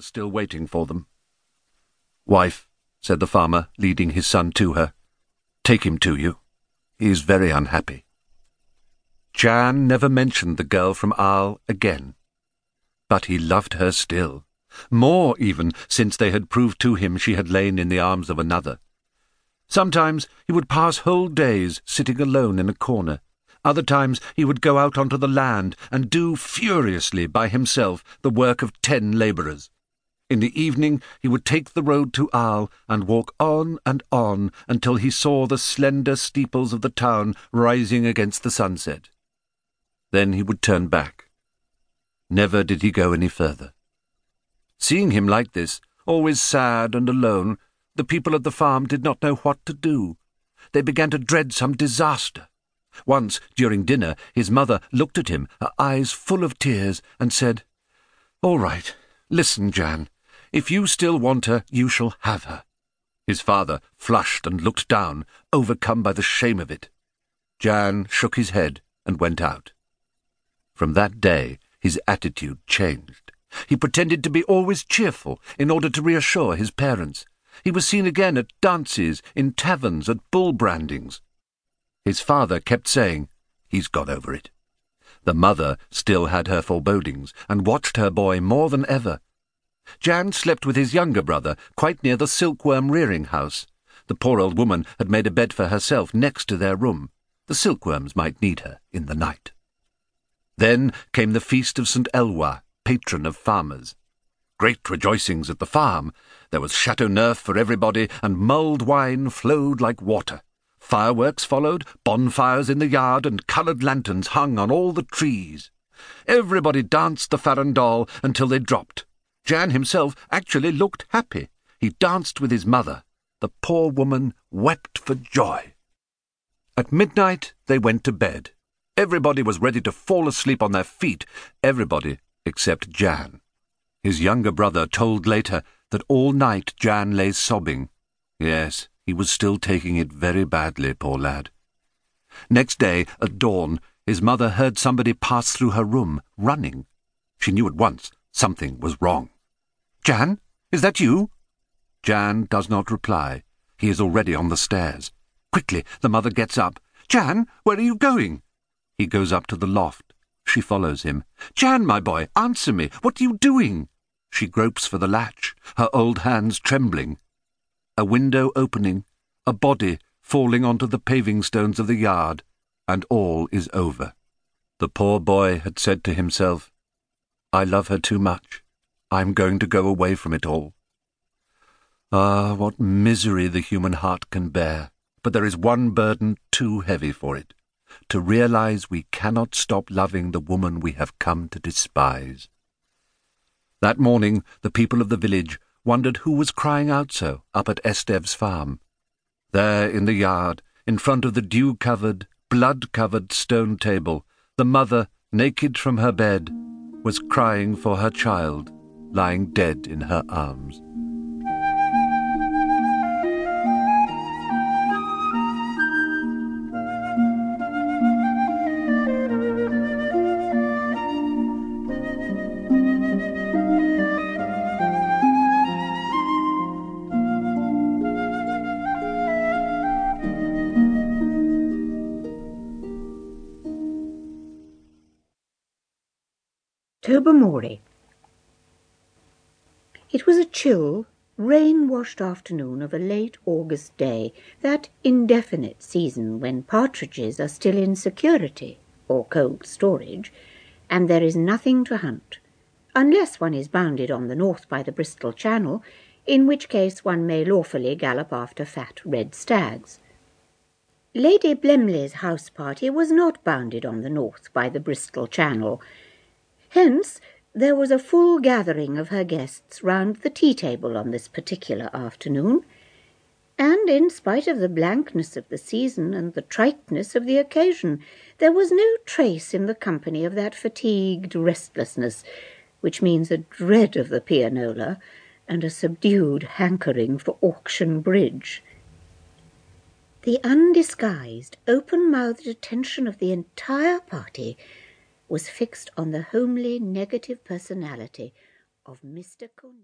was still waiting for them. Wife, said the farmer, leading his son to her, take him to you. He is very unhappy. Jan never mentioned the girl from Arles again. But he loved her still, more even since they had proved to him she had lain in the arms of another. Sometimes he would pass whole days sitting alone in a corner. Other times he would go out onto the land and do furiously by himself the work of ten labourers. In the evening he would take the road to Arles and walk on and on until he saw the slender steeples of the town rising against the sunset. Then he would turn back. Never did he go any further. Seeing him like this, always sad and alone, the people at the farm did not know what to do. They began to dread some disaster. Once, during dinner, his mother looked at him, her eyes full of tears, and said, All right, listen, Jan. If you still want her, you shall have her. His father flushed and looked down, overcome by the shame of it. Jan shook his head and went out. From that day, his attitude changed. He pretended to be always cheerful in order to reassure his parents. He was seen again at dances, in taverns, at bull brandings. His father kept saying, He's got over it. The mother still had her forebodings, and watched her boy more than ever. Jan slept with his younger brother, quite near the silkworm rearing house. The poor old woman had made a bed for herself next to their room. The silkworms might need her in the night. Then came the feast of St. Eloi, patron of farmers. Great rejoicings at the farm. There was Chateau Neuf for everybody, and mulled wine flowed like water. Fireworks followed, bonfires in the yard, and coloured lanterns hung on all the trees. Everybody danced the farandole until they dropped. Jan himself actually looked happy. He danced with his mother. The poor woman wept for joy. At midnight they went to bed. Everybody was ready to fall asleep on their feet, everybody except Jan. His younger brother told later that all night Jan lay sobbing. Yes, he was still taking it very badly, poor lad. Next day, at dawn, his mother heard somebody pass through her room, running. She knew at once something was wrong. Jan, is that you? Jan does not reply. He is already on the stairs. Quickly, the mother gets up. Jan, where are you going? He goes up to the loft. She follows him. Jan, my boy, answer me. What are you doing? She gropes for the latch, her old hands trembling. A window opening, a body falling onto the paving stones of the yard, and all is over. The poor boy had said to himself, I love her too much. I am going to go away from it all. Ah, what misery the human heart can bear! But there is one burden too heavy for it to realize we cannot stop loving the woman we have come to despise. That morning, the people of the village wondered who was crying out so up at Estève's farm. There in the yard, in front of the dew-covered, blood-covered stone table, the mother, naked from her bed, was crying for her child, lying dead in her arms. Tobermory. It was a chill, rain-washed afternoon of a late August day, that indefinite season when partridges are still in security or cold storage, and there is nothing to hunt, unless one is bounded on the north by the Bristol Channel, in which case one may lawfully gallop after fat red stags. Lady Blemley's house party was not bounded on the north by the Bristol Channel, Hence there was a full gathering of her guests round the tea-table on this particular afternoon, and in spite of the blankness of the season and the triteness of the occasion, there was no trace in the company of that fatigued restlessness which means a dread of the pianola and a subdued hankering for auction bridge. The undisguised, open-mouthed attention of the entire party was fixed on the homely negative personality of Mr. Cornelius.